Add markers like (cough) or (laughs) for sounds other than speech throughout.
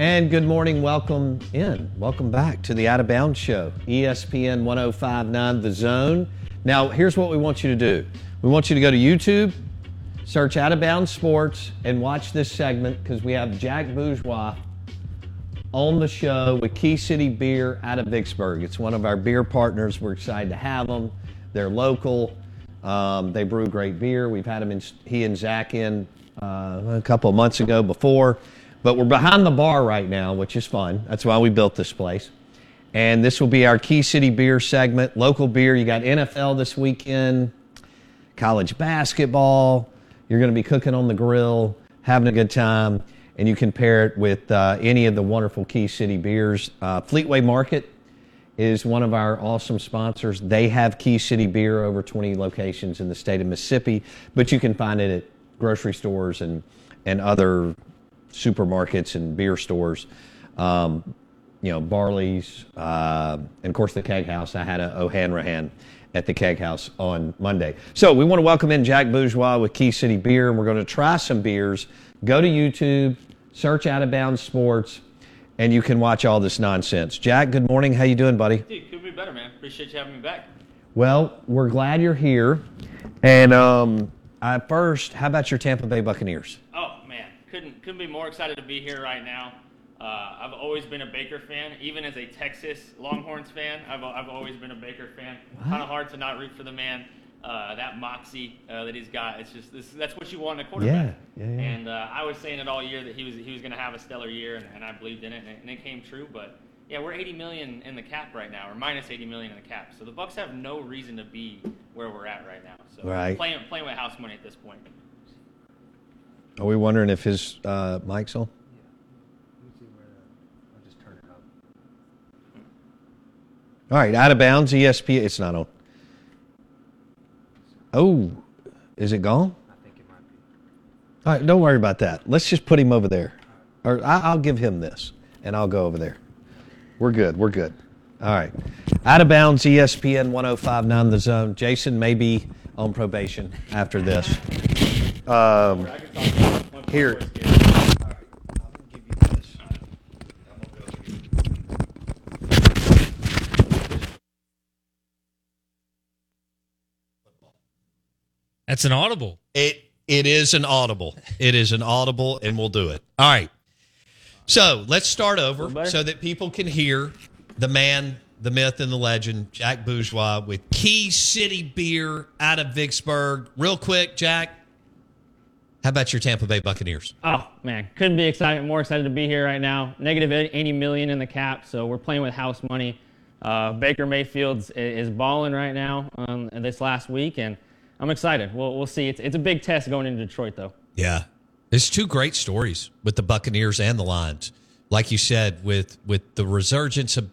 And good morning, welcome in. Welcome back to the Out of Bounds Show, ESPN 1059 The Zone. Now, here's what we want you to do we want you to go to YouTube, search Out of Bounds Sports, and watch this segment because we have Jack Bourgeois on the show with Key City Beer out of Vicksburg. It's one of our beer partners. We're excited to have them. They're local. Um, they brew great beer. We've had them in, he and Zach in uh, a couple of months ago before. But we're behind the bar right now, which is fun. That's why we built this place. And this will be our Key City Beer segment. Local beer. You got NFL this weekend, college basketball. You're going to be cooking on the grill, having a good time, and you can pair it with uh, any of the wonderful Key City beers. Uh, Fleetway Market is one of our awesome sponsors. They have Key City beer over 20 locations in the state of Mississippi, but you can find it at grocery stores and and other supermarkets and beer stores. Um, you know, Barley's, uh, and of course the Keg House. I had a O'Hanrahan at the Keg House on Monday. So we want to welcome in Jack Bourgeois with Key City Beer, and we're going to try some beers. Go to YouTube, search Out of Bounds Sports, and you can watch all this nonsense. Jack, good morning. How you doing, buddy? Dude, could be better, man. Appreciate you having me back. Well, we're glad you're here. And um, I, first, how about your Tampa Bay Buccaneers? Couldn't couldn't be more excited to be here right now. Uh, I've always been a Baker fan, even as a Texas Longhorns fan. I've, I've always been a Baker fan. Kind of hard to not root for the man. Uh, that moxie uh, that he's got, it's just this, that's what you want in a quarterback. Yeah, yeah, yeah. And uh, I was saying it all year that he was he was going to have a stellar year, and, and I believed in it, and it, and it came true. But yeah, we're 80 million in the cap right now, or minus 80 million in the cap. So the Bucs have no reason to be where we're at right now. So Right. playing playing with house money at this point. Are we wondering if his uh, mic's on? Yeah. I'll just turn it up. All right, out of bounds, ESPN. It's not on. Oh, is it gone? I think it might be. All right, don't worry about that. Let's just put him over there. Or I'll give him this, and I'll go over there. We're good. We're good. All right. Out of bounds, ESPN 1059 The Zone. Jason may be on probation after this. Um, here. That's an audible. It it is an audible. It is an audible, and we'll do it. All right. So let's start over better? so that people can hear the man, the myth, and the legend, Jack Bourgeois with Key City Beer out of Vicksburg. Real quick, Jack. How about your Tampa Bay Buccaneers? Oh man, couldn't be excited more excited to be here right now. Negative 80 million in the cap, so we're playing with house money. Uh, Baker Mayfield's i- is balling right now um, this last week, and I'm excited. We'll, we'll see. It's, it's a big test going into Detroit, though. Yeah. There's two great stories with the Buccaneers and the Lions. Like you said, with with the resurgence of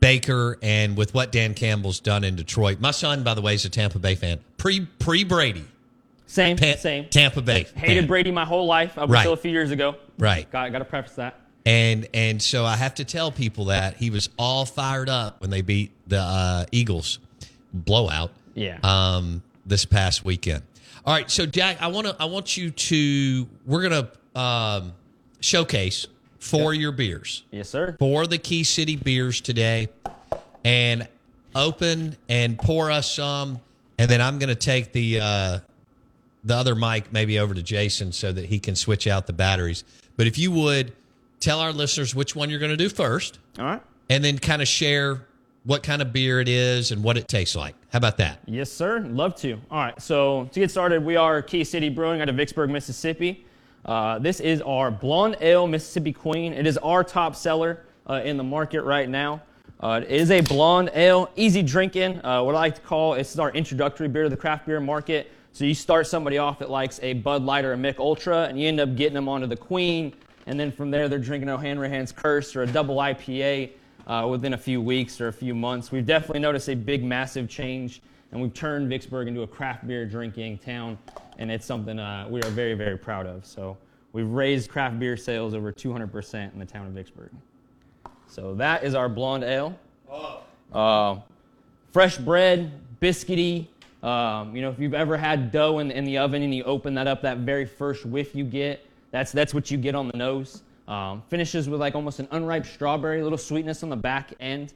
Baker and with what Dan Campbell's done in Detroit. My son, by the way, is a Tampa Bay fan. Pre pre Brady. Same, Pa- same. Tampa Bay. Hated. Brady my whole life up Right. until a few years ago. Right. Got, got to preface that. And and so I have to tell people that he was all fired up when they beat the uh, Eagles blowout. Yeah. Um, this past weekend. All right, so Jack, I want to I want you to we're gonna um, showcase four of your beers, Yes, sir. four of the Key City beers today, and open and pour us some, and then I'm gonna take the uh, the other mic maybe over to Jason so that he can switch out the batteries. But if you would tell our listeners which one you're going to do first, All right. and then kind of share what kind of beer it is and what it tastes like. How about that? Yes, sir. Love to. All right. So to get started, we are Key City Brewing out of Vicksburg, Mississippi. Uh, this is our Blonde Ale Mississippi Queen. It is our top seller uh, in the market right now. Uh, it is a blonde ale, easy drinking. Uh, what I like to call it, it's our introductory beer to the craft beer market. So you start somebody off that likes a Bud Light or a Mich Ultra, and you end up getting them onto the Queen, and then from there they're drinking O'Hanrahan's Curse or a double IPA uh, within a few weeks or a few months. We've definitely noticed a big, massive change, and we've turned Vicksburg into a craft beer drinking town, and it's something uh, we are very, very proud of. So we've raised craft beer sales over 200% in the town of Vicksburg. So that is our blonde ale. Uh, fresh bread, biscuity. Um, you know, if you've ever had dough in, in the oven and you open that up, that very first whiff you get, that's that's what you get on the nose. Um, finishes with like almost an unripe strawberry, a little sweetness on the back end.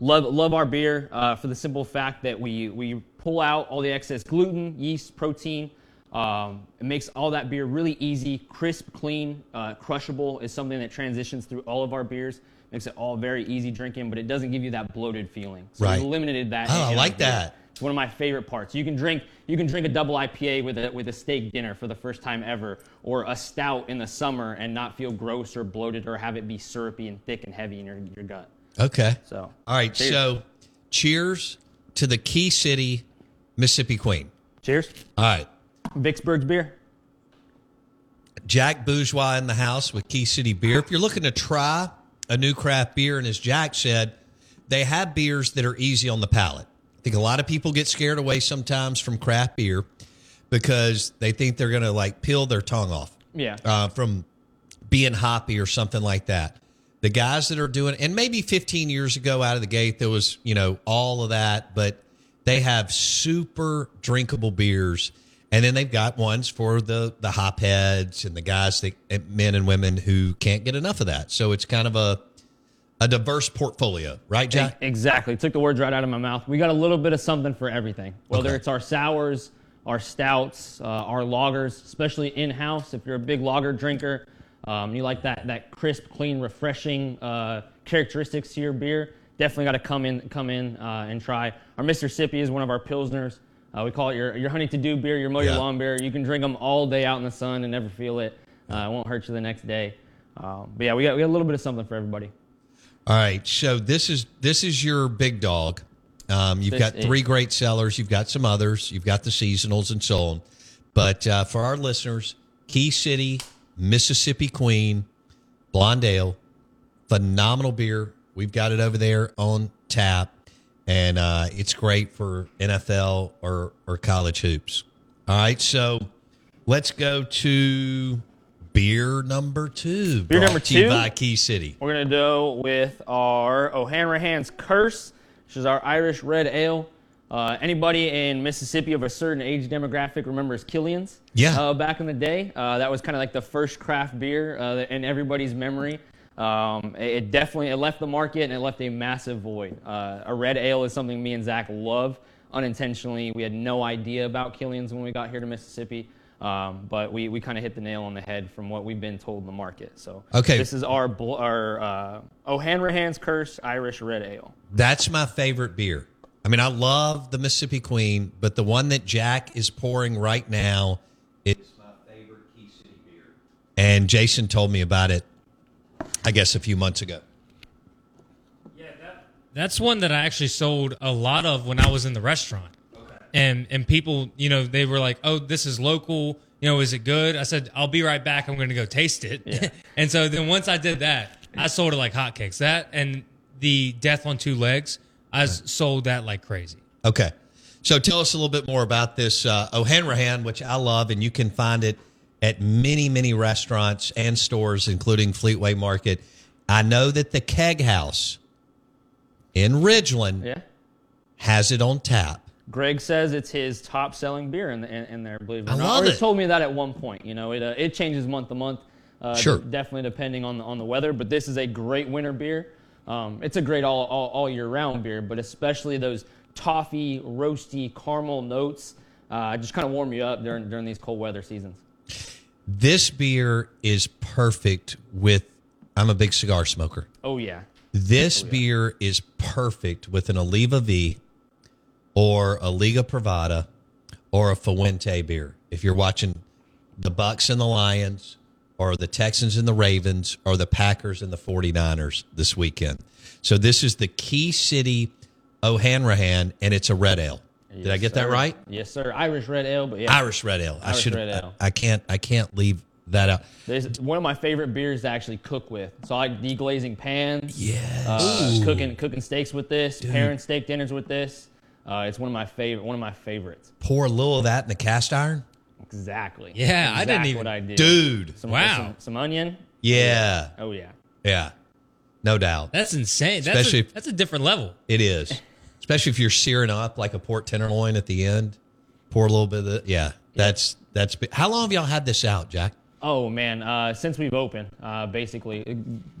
Love love our beer uh, for the simple fact that we we pull out all the excess gluten, yeast, protein. Um, it makes all that beer really easy, crisp, clean, uh, crushable. Is something that transitions through all of our beers makes it all very easy drinking, but it doesn't give you that bloated feeling. So Right. we limited that. Oh, I like that. It's one of my favorite parts. You can drink you can drink a double IPA with a with a steak dinner for the first time ever, or a stout in the summer and not feel gross or bloated or have it be syrupy and thick and heavy in your, your gut. Okay. So All right. cheers. So, cheers to the Key City, Mississippi Queen. cheers. All right. Vicksburg's beer. Jack Bourgeois in the house with Key City Beer. If you're looking to try a new craft beer, and as Jack said, they have beers that are easy on the palate. I think a lot of people get scared away sometimes from craft beer because they think they're going to like peel their tongue off Yeah. uh, from being hoppy or something like that. The guys that are doing, and maybe 15 years ago out of the gate, there was, you know, all of that, but they have super drinkable beers. And then they've got ones for the, the hop heads and the guys that, men and women who can't get enough of that. So it's kind of a, a diverse portfolio, right, Jack? Exactly. Took the words right out of my mouth. We got a little bit of something for everything. Whether Okay. it's our sours, our stouts, uh, our lagers, especially in house. If you're a big lager drinker, um, you like that that crisp, clean, refreshing uh, characteristics to your beer. Definitely got to come in, come in uh, and try. Our Mississippi is one of our pilsners. Uh, we call it your your honey to do beer, your mow your Yeah. lawn beer. You can drink them all day out in the sun and never feel it. Uh, it won't hurt you the next day. Um, but yeah, we got we got a little bit of something for everybody. All right, so this is this is your big dog. Um, you've got three great sellers. You've got some others. You've got the seasonals and so on. But uh, for our listeners, Key City, Mississippi Queen, Blonde Ale, phenomenal beer. We've got it over there on tap, and uh, it's great for NFL or or college hoops. All right, so let's go to beer number two. Beer number two? by Key City. We're gonna go with our O'Hanrahan's Curse, which is our Irish red ale. Uh, anybody in Mississippi of a certain age demographic remembers Killian's? Yeah. Uh, back in the day, uh, that was kind of like the first craft beer uh, in everybody's memory. Um, it, it definitely it left the market and it left a massive void. Uh, a red ale is something me and Zach love unintentionally. We had no idea about Killian's when we got here to Mississippi. Um, but we, we kind of hit the nail on the head from what we've been told in the market. So Okay. this is our bl- our uh, O'Hanrahan's Curse Irish Red Ale. That's my favorite beer. I mean, I love the Mississippi Queen, but the one that Jack is pouring right now is my favorite Key City beer. And Jason told me about it, I guess, a few months ago. Yeah, that, that's one that I actually sold a lot of when I was in the restaurant. And and people, you know, they were like, "Oh, this is local. You know, is it good?" I said, "I'll be right back. I'm going to go taste it." (laughs) and so then once I did that, I sold it like hotcakes. That and the Death on Two Legs, I s- sold that like crazy. Okay. So tell us a little bit more about this uh, O'Hanrahan, which I love, and you can find it at many, many restaurants and stores, including Fleetway Market. I know that the Keg House in Ridgeland Yeah. has it on tap. Greg says it's his top selling beer in, in, in there, believe it or I not. love or it. told me that at one point. You know, it, uh, it changes month to month. Uh, Sure. de- Definitely depending on the, on the weather, but this is a great winter beer. Um, it's a great all, all, all year round beer, but especially those toffee, roasty, caramel notes uh, just kind of warm you up during, during these cold weather seasons. This beer is perfect with. I'm a big cigar smoker. Oh, yeah. This beer is perfect with an Oliva V or a Liga Privada or a Fuente beer. If you're watching the Bucs and the Lions or the Texans and the Ravens, or the Packers and the 49ers this weekend. So this is the Key City O'Hanrahan, and it's a red ale. Did I Yes, get that right? Yes, sir. Irish red ale, but yeah, Irish red ale. I Irish should. red ale. I can't. I can't leave that out. There's one of my favorite beers to actually cook with. So I like deglazing pans. Yes. Uh, cooking cooking steaks with this. Pairing steak dinners with this. Uh, it's one of my favorite. One of my favorites. Pour a little of that in the cast iron. Exactly. Yeah, I didn't even- what I did. Dude. Some, Wow. Some, some onion. Yeah. Oh yeah. Yeah. No doubt. That's insane. That's Especially a, if- that's a different level. It is. Especially if you're searing up like a pork tenderloin at the end. Pour a little bit of the. Yeah. That's that's. How long have y'all had this out, Jack? Oh man, uh, since we've opened, uh, basically,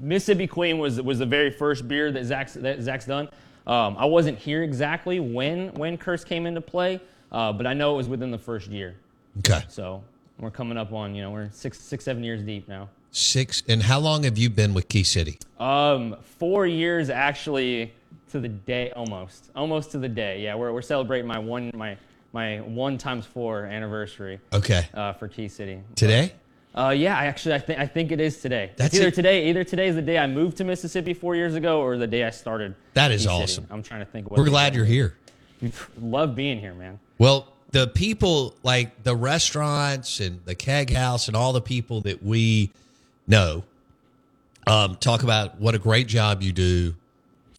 Mississippi Queen was was the very first beer that Zach's that Zach's done. Um, I wasn't here exactly when when Curse came into play, uh, but I know it was within the first year. Okay. So we're coming up on you know we're six six seven years deep now. Six. And how long have you been with Key City? Um, four years actually to the day almost almost to the day. Yeah, we're we're celebrating my one my my one times four anniversary Okay. uh, for Key City. Today? Uh, yeah, I actually I think I think it is today. That's it's either it. today, either today is the day I moved to Mississippi four years ago, or the day I started. That is awesome. I'm trying to think. What We're glad you're here. (laughs) Love being here, man. Well, the people like the restaurants and the keg house and all the people that we know um, talk about what a great job you do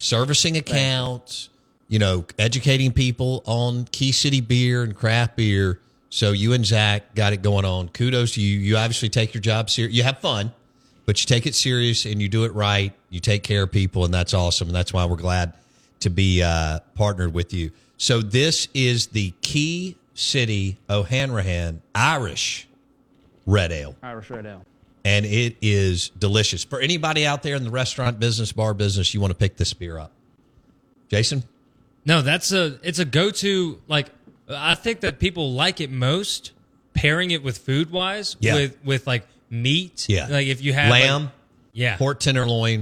servicing accounts, you know, educating people on Key City beer and craft beer. So you and Zach got it going on. Kudos to you. You obviously take your job serious. You have fun, but you take it serious and you do it right. You take care of people, and that's awesome. And that's why we're glad to be uh, partnered with you. So this is the Key City O'Hanrahan Irish Red Ale Irish Red Ale. and it is delicious. For anybody out there in the restaurant business, bar business, you want to pick this beer up. Jason? No, that's a it's a go to like I think that people like it most pairing it with food wise Yeah. with with like meat. Yeah. Like if you have like- Lamb, yeah. pork tenderloin,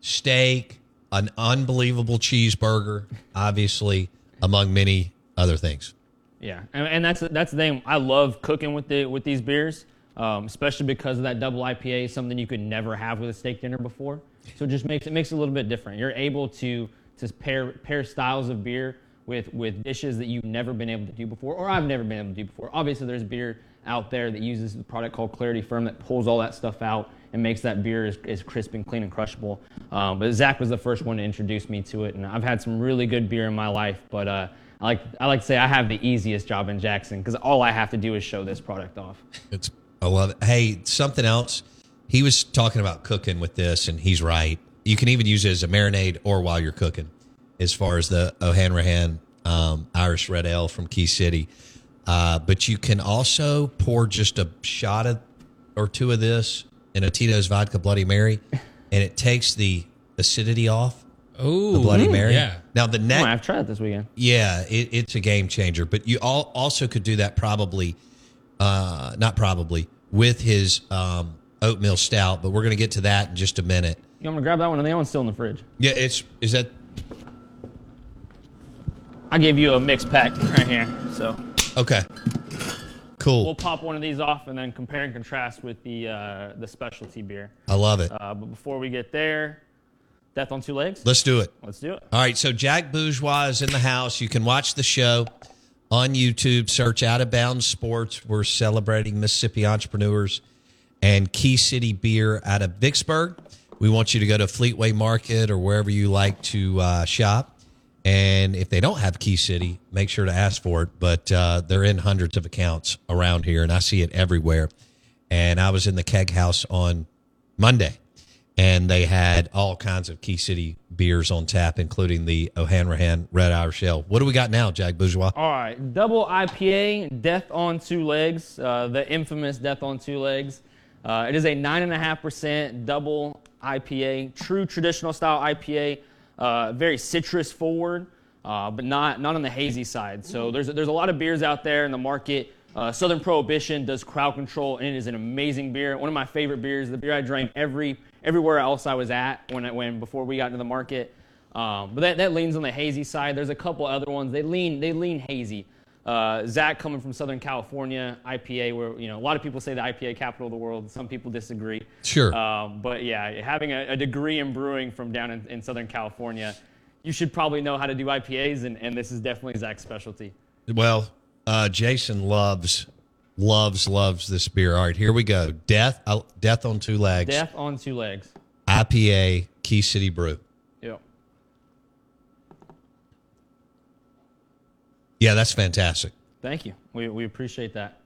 steak, an unbelievable cheeseburger, obviously, among many other things. Yeah, and, and that's that's the thing. I love cooking with the with these beers, um, especially because of that double IPA, something you could never have with a steak dinner before. So it just makes it makes it a little bit different. You're able to to pair pair styles of beer with with dishes that you've never been able to do before, or I've never been able to do before. Obviously, there's beer out there that uses a product called Clarity Ferm that pulls all that stuff out and makes that beer as, as crisp and clean and crushable. Um, but Zach was the first one to introduce me to it, and I've had some really good beer in my life, but. Uh, I like I like to say I have the easiest job in Jackson because all I have to do is show this product off. It's I love it. Hey, something else. He was talking about cooking with this, and he's right. You can even use it as a marinade or while you're cooking. As far as the O'Hanrahan um, Irish Red Ale from Key City, uh, but you can also pour just a shot of, or two of this in a Tito's Vodka Bloody Mary, and it takes the acidity off Oh, the Bloody Mary. Yeah. Now the I next, I've tried it this weekend. yeah, it, it's a game changer. But you all also could do that probably, uh, not probably, with his um, oatmeal stout. But we're going to get to that in just a minute. You want me to grab that one? And the other one's still in the fridge. Yeah, it's is that I gave you a mixed pack right here, so okay? Cool. we'll pop one of these off and then compare and contrast with the uh, the specialty beer. I love it. Uh, but before we get there, Death on Two Legs. Let's do it. Let's do it. All right, so Jack Bourgeois is in the house. You can watch the show on YouTube. Search Out of Bounds Sports. We're celebrating Mississippi entrepreneurs and Key City Beer out of Vicksburg. We want you to go to Fleetway Market or wherever you like to uh, shop. And if they don't have Key City, make sure to ask for it. But uh, they're in hundreds of accounts around here, and I see it everywhere. And I was in the keg house on Monday, and they had all kinds of Key City beers on tap, including the O'Hanrahan Red Irish Ale. What do we got now, Jack Bourgeois? All right, double IPA, Death on Two Legs, uh, the infamous Death on Two Legs. Uh, it is a nine and a half percent double IPA, true traditional style IPA, uh, very citrus forward, uh, but not not on the hazy side. So there's there's a lot of beers out there in the market. Uh, Southern Prohibition does crowd control, and it is an amazing beer. One of my favorite beers. The beer I drank every everywhere else I was at when when before we got into the market. Um, but that, that leans on the hazy side. There's a couple other ones. They lean they lean hazy. Uh, Zach coming from Southern California, IPA, where you know a lot of people say the IPA capital of the world. Some people disagree. Sure. Um, but yeah, having a, a, degree in brewing from down in, in, Southern California, you should probably know how to do IPAs, and, and this is definitely Zach's specialty. Well, uh, Jason loves, loves, loves this beer. All right, here we go. Death, uh, Death on two legs. Death on two legs. IPA, Key City Brew. Yep. Yeah, that's fantastic. Thank you. We, we appreciate that.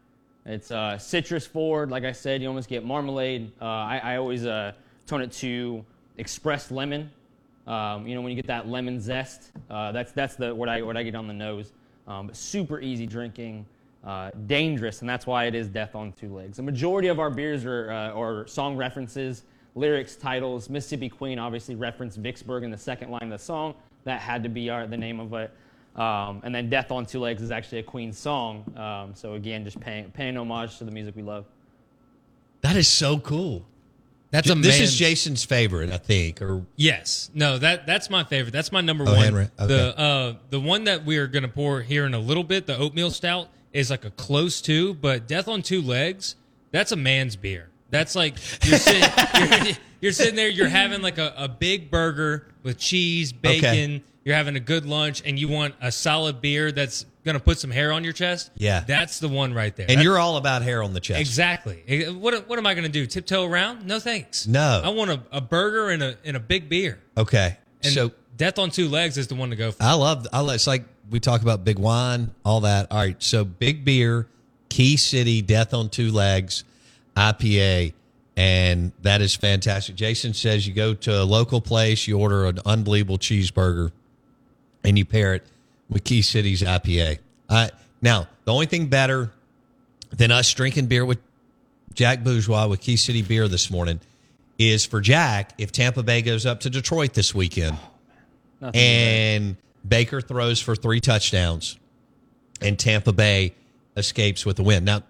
It's uh, citrus forward. Like I said, you almost get marmalade. Uh, I, I, always uh, tone it to expressed lemon. Um, you know, when you get that lemon zest, uh, that's that's the what I what I get on the nose. Um, super easy drinking, uh, dangerous, and that's why it is death on two legs. The majority of our beers are uh, are song references, lyrics, titles. Mississippi Queen obviously referenced Vicksburg in the second line of the song. That had to be our, the name of it. Um, and then Death on Two Legs is actually a Queen song. Um, so again, just paying, paying homage to the music we love. That is so cool. That's a this is Jason's favorite, I think. Or yes, no that that's my favorite. That's my number oh, one. Henry. Okay. The uh, the one that we are going to pour here in a little bit, the oatmeal stout, is like a close two, but Death on Two Legs, that's a man's beer. That's like you're sitting, you're, you're, sitting there, you're having like a, a big burger with cheese, bacon. Okay you're having a good lunch and you want a solid beer that's going to put some hair on your chest, yeah, that's the one right there. And that's, you're all about hair on the chest. Exactly. Eh, eh, what, what am I going to do? Tiptoe around? No thanks. No. I want a, a burger and a and a big beer. Okay. And so death on two legs is the one to go for. I love. I love. It's like we talk about big wine, all that. All right. So big beer, Key City, death on two legs, IPA and that is fantastic. Jason says you go to a local place, you order an unbelievable cheeseburger, and you pair it with Key City's IPA. Uh, now, the only thing better than us drinking beer with Jack Bourgeois with Key City beer this morning is for Jack if Tampa Bay goes up to Detroit this weekend oh, and Baker throws for three touchdowns and Tampa Bay escapes with the win. Now,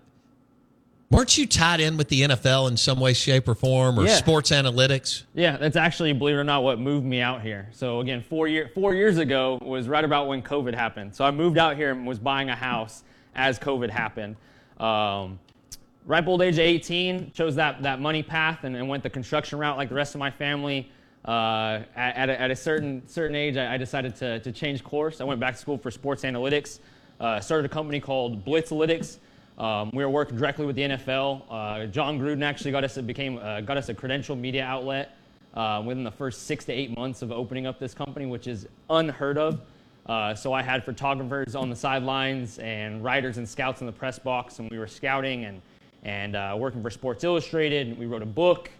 Weren't you tied in with the NFL in some way, shape, or form, or yeah. sports analytics? Yeah, that's actually, believe it or not, what moved me out here. So again, four year four years ago was right about when COVID happened. So I moved out here and was buying a house as COVID happened. Um, ripe old age of 18, chose that that money path and, and, went the construction route like the rest of my family. Uh, at, at, a, at, a, certain certain age, I, I, decided to, to change course. I went back to school for sports analytics. Uh, started a company called Blitzalytics um, we were working directly with the NFL. Uh, Jon Gruden actually got us a, became uh, got us a credential media outlet uh, within the first six to eight months of opening up this company, which is unheard of. Uh, so I had photographers on the sidelines and writers and scouts in the press box, and we were scouting and and uh, working for Sports Illustrated. We wrote a book,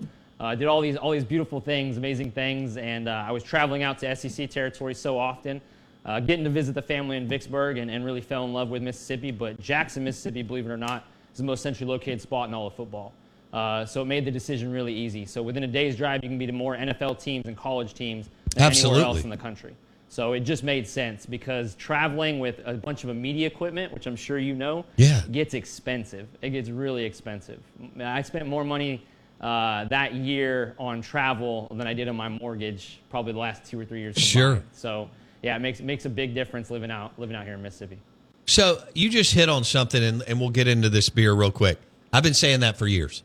uh, did all these all these beautiful things, amazing things, and I was traveling out to SEC territory so often uh, getting to visit the family in Vicksburg and, and really fell in love with Mississippi. But Jackson, Mississippi, believe it or not, is the most centrally located spot in all of football. Uh, so it made the decision really easy. So within a day's drive, you can be to more NFL teams and college teams than Absolutely. anywhere else in the country. So it just made sense because traveling with a bunch of media equipment, which I'm sure you know, yeah. gets expensive. It gets really expensive. I spent more money uh, that year on travel than I did on my mortgage probably the last two or three years. Combined. Sure. So yeah, it makes it makes a big difference living out living out here in Mississippi. So you just hit on something, and, and we'll get into this beer real quick. I've been saying that for years.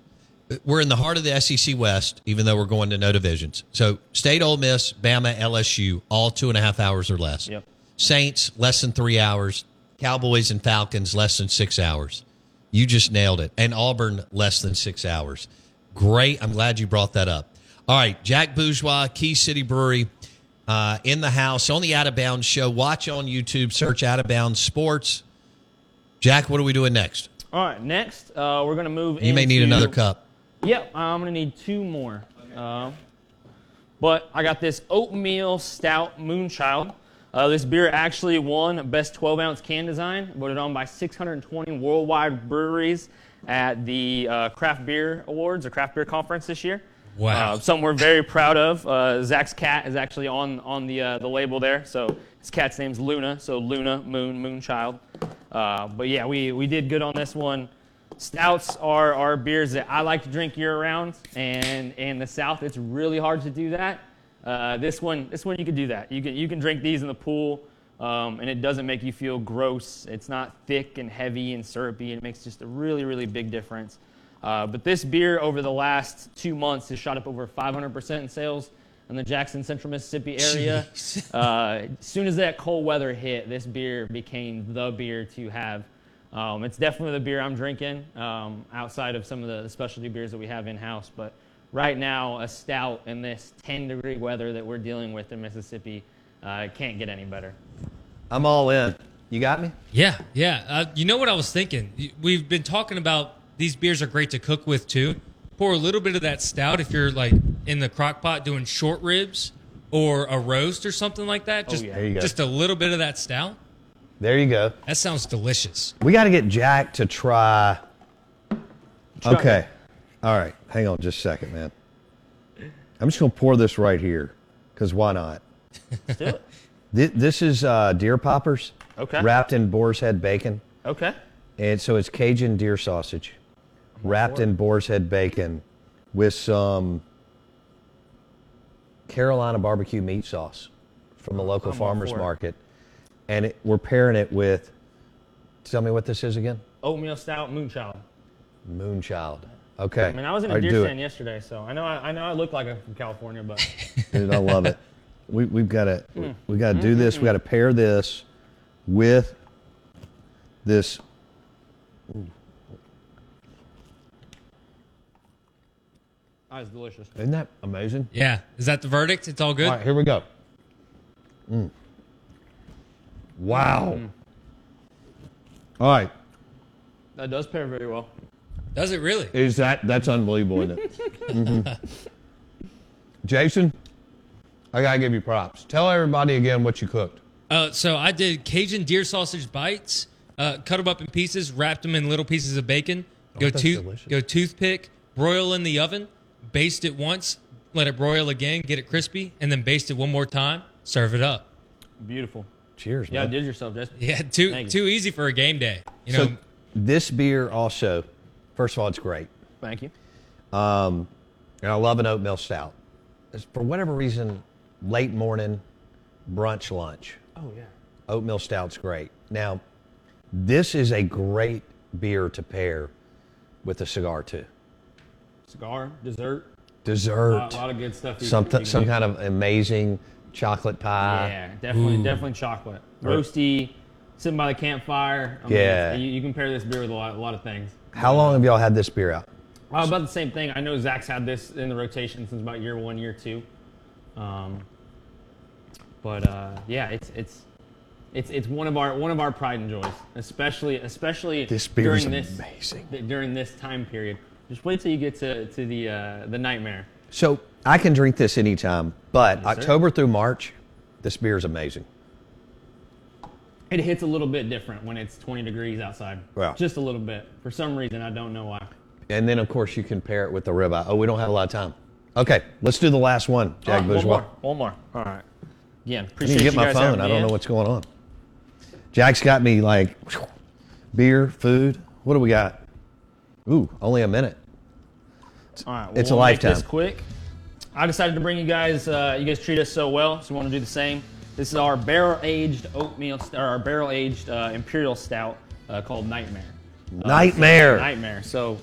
We're in the heart of the SEC West, even though we're going to no divisions. So State, Ole Miss, Bama, LSU, all two and a half hours or less. Yep. Saints less than three hours. Cowboys and Falcons less than six hours. You just nailed it. And Auburn less than six hours. Great. I'm glad you brought that up. All right, Jack Bourgeois, Key City Brewery uh, in the house on the Out of Bounds show. Watch on YouTube, search Out of Bounds Sports. Jack, what are we doing next? All right, next uh, we're going to move. You may need another cup. Yep, I'm going to need two more. Uh, but I got this oatmeal stout Moonchild. Uh, this beer actually won Best 12 ounce can design, voted on by 620 worldwide breweries at the uh, Craft Beer Awards or Craft Beer Conference this year. Wow. Uh, something we're very proud of. Uh, Zach's cat is actually on on the uh, the label there. So his cat's name's Luna. So Luna, Moon, Moonchild. Uh, but yeah, we we did good on this one. Stouts are are beers that I like to drink year round, and in the South it's really hard to do that. Uh, this one this one you can do that. You can you can drink these in the pool um, and it doesn't make you feel gross. It's not thick and heavy and syrupy. It makes just a really, really big difference. Uh, but this beer over the last two months has shot up over 500% in sales in the Jackson, Central Mississippi area. Uh, as soon as that cold weather hit, this beer became the beer to have. Um, it's definitely the beer I'm drinking um, outside of some of the, the specialty beers that we have in house. But right now, a stout in this 10 degree weather that we're dealing with in Mississippi uh, can't get any better. I'm all in. You got me? Yeah, yeah. Uh, you know what I was thinking? We've been talking about these beers are great to cook with too. Pour a little bit of that stout if you're like in the crock pot doing short ribs or a roast or something like that. Just, yeah. There you go. just a little bit of that stout. There you go. That sounds delicious. We got to get Jack to try. Try Okay. All right. Hang on just a second, man. I'm just going to pour this right here because why not? Let's do it. (laughs) This is uh, deer poppers Okay. wrapped in boar's head bacon. Okay. And so it's Cajun deer sausage wrapped in boar's head bacon with some Carolina barbecue meat sauce from the local I'm farmer's market. And it, we're pairing it with, tell me what this is again? Oatmeal stout moonchild. Moonchild. Okay. I mean, I was in a right, deer stand it. yesterday, so I know I, I know I look like I'm from California, but (laughs) Dude, I love it. We, we've got to Mm. we got to do Mm-hmm. this. We got to pair this with this. That was delicious. Isn't that amazing? Yeah. Is that the verdict? It's all good? All right, here we go. Mm. Wow. Mm. All right, That does pair very well. Does it really? is that that's unbelievable, isn't it? Mhm. (laughs) Jason, I gotta give you props. Tell everybody again what you cooked. Uh, so I did Cajun deer sausage bites, uh, cut them up in pieces, wrapped them in little pieces of bacon. Go Oh, that's tooth, delicious. go toothpick, broil in the oven, baste it once, let it broil again, get it crispy, and then baste it one more time. Serve it up. Beautiful. Cheers, Yeah, man. did yourself, Justin. Yeah, too Thank you. too easy for a game day. You know, so this beer also, first of all, it's great. Thank you. Um, and I love an oatmeal stout. It's, for whatever reason, late morning, brunch, lunch. Oh yeah. Oatmeal stout's great. Now, this is a great beer to pair with a cigar too. Cigar, dessert, a Dessert, lot, a lot of good stuff. something, some kind of amazing chocolate pie. Yeah, definitely, definitely chocolate. Roasty, sitting by the campfire. I mean, Yeah. you, you can pair this beer with a lot, a lot of things. How long have y'all had this beer out? Uh, about the same thing. I know Zach's had this in the rotation since about year one, year two. Um, but uh, yeah, it's it's it's it's one of our one of our pride and joys, especially especially This during this amazing. during this time period. Just wait till you get to to the uh, the nightmare. So I can drink this anytime, but Yes, sir. October through March, this beer is amazing. It hits a little bit different when it's 20 degrees outside. Well. Just a little bit. For some reason, I don't know why. And then, of course, you can pair it with the ribeye. Oh, we don't have a lot of time. Okay, let's do the last one, Jack Oh, Bourgeois. One more. One more. All right. Again, appreciate I need appreciate to get you my phone. I don't in. know what's going on. Jack's got me like beer, food. What do we got? Ooh, only a minute. All right, It's a we'll make lifetime. This quick. I decided to bring you guys. Uh, you guys treat us so well, so we want to do the same. This is our barrel aged oatmeal, or our barrel aged uh, imperial stout uh, called Nightmare. Uh, Nightmare. Nightmare. So,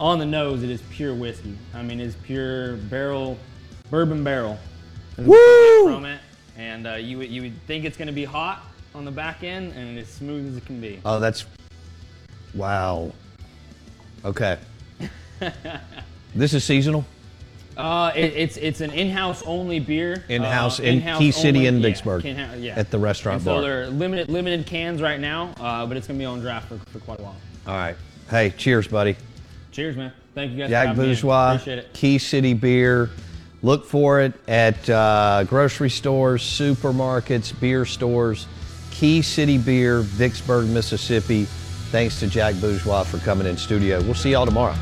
on the nose, it is pure whiskey. I mean, it's pure barrel, bourbon barrel. Is what you get Woo! From it, and uh, you you would think it's going to be hot on the back end, and it's smooth as it can be. Oh, that's wow. Okay. (laughs) this is seasonal. Uh, it, it's it's an in-house only beer. In-house uh, in in-house Key City only, in yeah, Vicksburg can- yeah. at the restaurant And so bar. they're limited limited cans right now, uh, but it's gonna be on draft for, for quite a while. All right. Hey, cheers, buddy. Cheers, man. Thank you guys. for Jack. Bourgeois, Appreciate it. Key City Beer. Look for it at uh, grocery stores, supermarkets, beer stores. Key City Beer, Vicksburg, Mississippi. Thanks to Jack Bourgeois for coming in studio. We'll see y'all tomorrow.